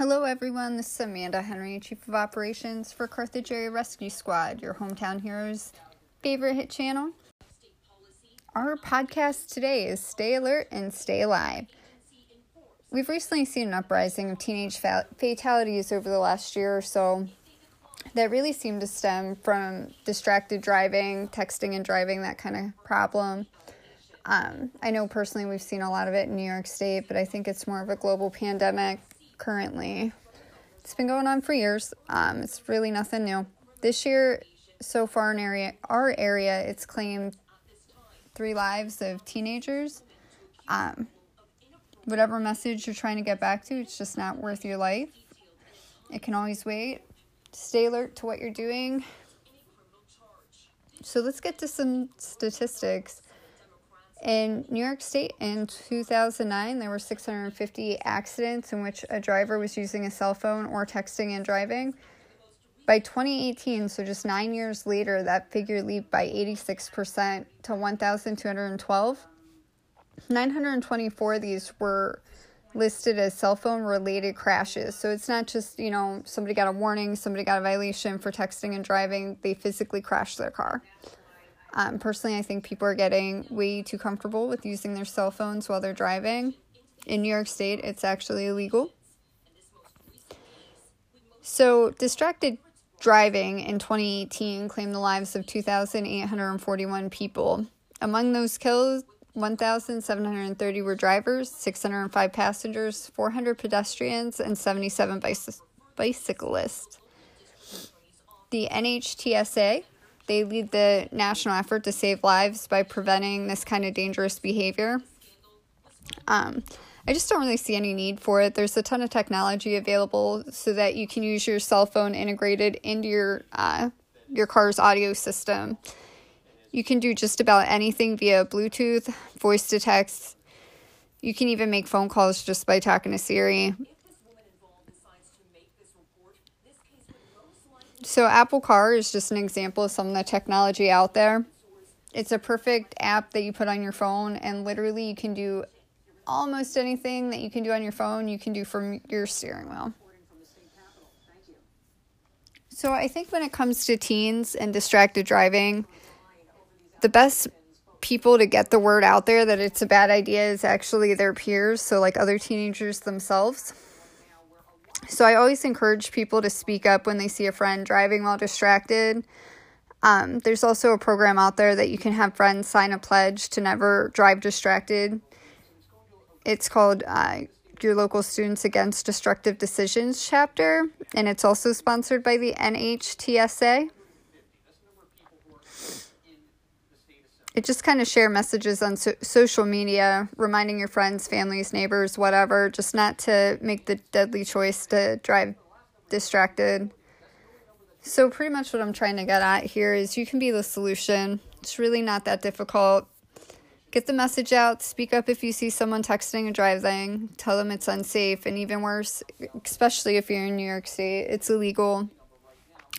Hello, everyone. This is Amanda Henry, Chief of Operations for Carthage Area Rescue Squad, your hometown heroes' favorite hit channel. Our podcast today is Stay Alert and Stay Alive. We've recently seen an uprising of teenage fatalities over the last year or so that really seem to stem from distracted driving, texting and driving, that kind of problem. Um, I know personally we've seen a lot of it in New York State, but I think it's more of a global pandemic currently. It's been going on for years. Um, it's really nothing new. This year, so far in area, our area, it's claimed three lives of teenagers. Um, whatever message you're trying to get back to, it's just not worth your life. It can always wait. Stay alert to what you're doing. So let's get to some statistics. In New York State in 2009, there were 650 accidents in which a driver was using a cell phone or texting and driving. By 2018, so just nine years later, that figure leaped by 86% to 1,212. 924 of these were listed as cell phone related crashes. So it's not just, you know, somebody got a warning, somebody got a violation for texting and driving, they physically crashed their car. Um, personally, I think people are getting way too comfortable with using their cell phones while they're driving. In New York State, it's actually illegal. So, distracted driving in 2018 claimed the lives of 2,841 people. Among those killed, 1,730 were drivers, 605 passengers, 400 pedestrians, and 77 bicyclists. The NHTSA they lead the national effort to save lives by preventing this kind of dangerous behavior. Um, I just don't really see any need for it. There's a ton of technology available so that you can use your cell phone integrated into your uh, your car's audio system. You can do just about anything via Bluetooth, voice to text. You can even make phone calls just by talking to Siri. So, Apple Car is just an example of some of the technology out there. It's a perfect app that you put on your phone, and literally, you can do almost anything that you can do on your phone, you can do from your steering wheel. So, I think when it comes to teens and distracted driving, the best people to get the word out there that it's a bad idea is actually their peers, so like other teenagers themselves. So I always encourage people to speak up when they see a friend driving while distracted. Um, there's also a program out there that you can have friends sign a pledge to never drive distracted. It's called uh, Your Local Students Against Destructive Decisions chapter, and it's also sponsored by the NHTSA. It just kind of share messages on so- social media, reminding your friends, families, neighbors, whatever, just not to make the deadly choice to drive distracted. So, pretty much what I'm trying to get at here is you can be the solution. It's really not that difficult. Get the message out, speak up if you see someone texting and driving, tell them it's unsafe, and even worse, especially if you're in New York State, it's illegal.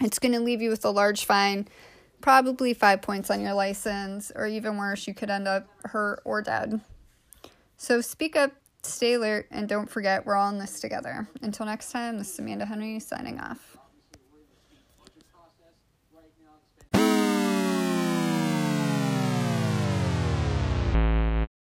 It's going to leave you with a large fine probably five points on your license, or even worse, you could end up hurt or dead. So speak up, stay alert, and don't forget we're all in this together. Until next time, this is Amanda Henry signing off.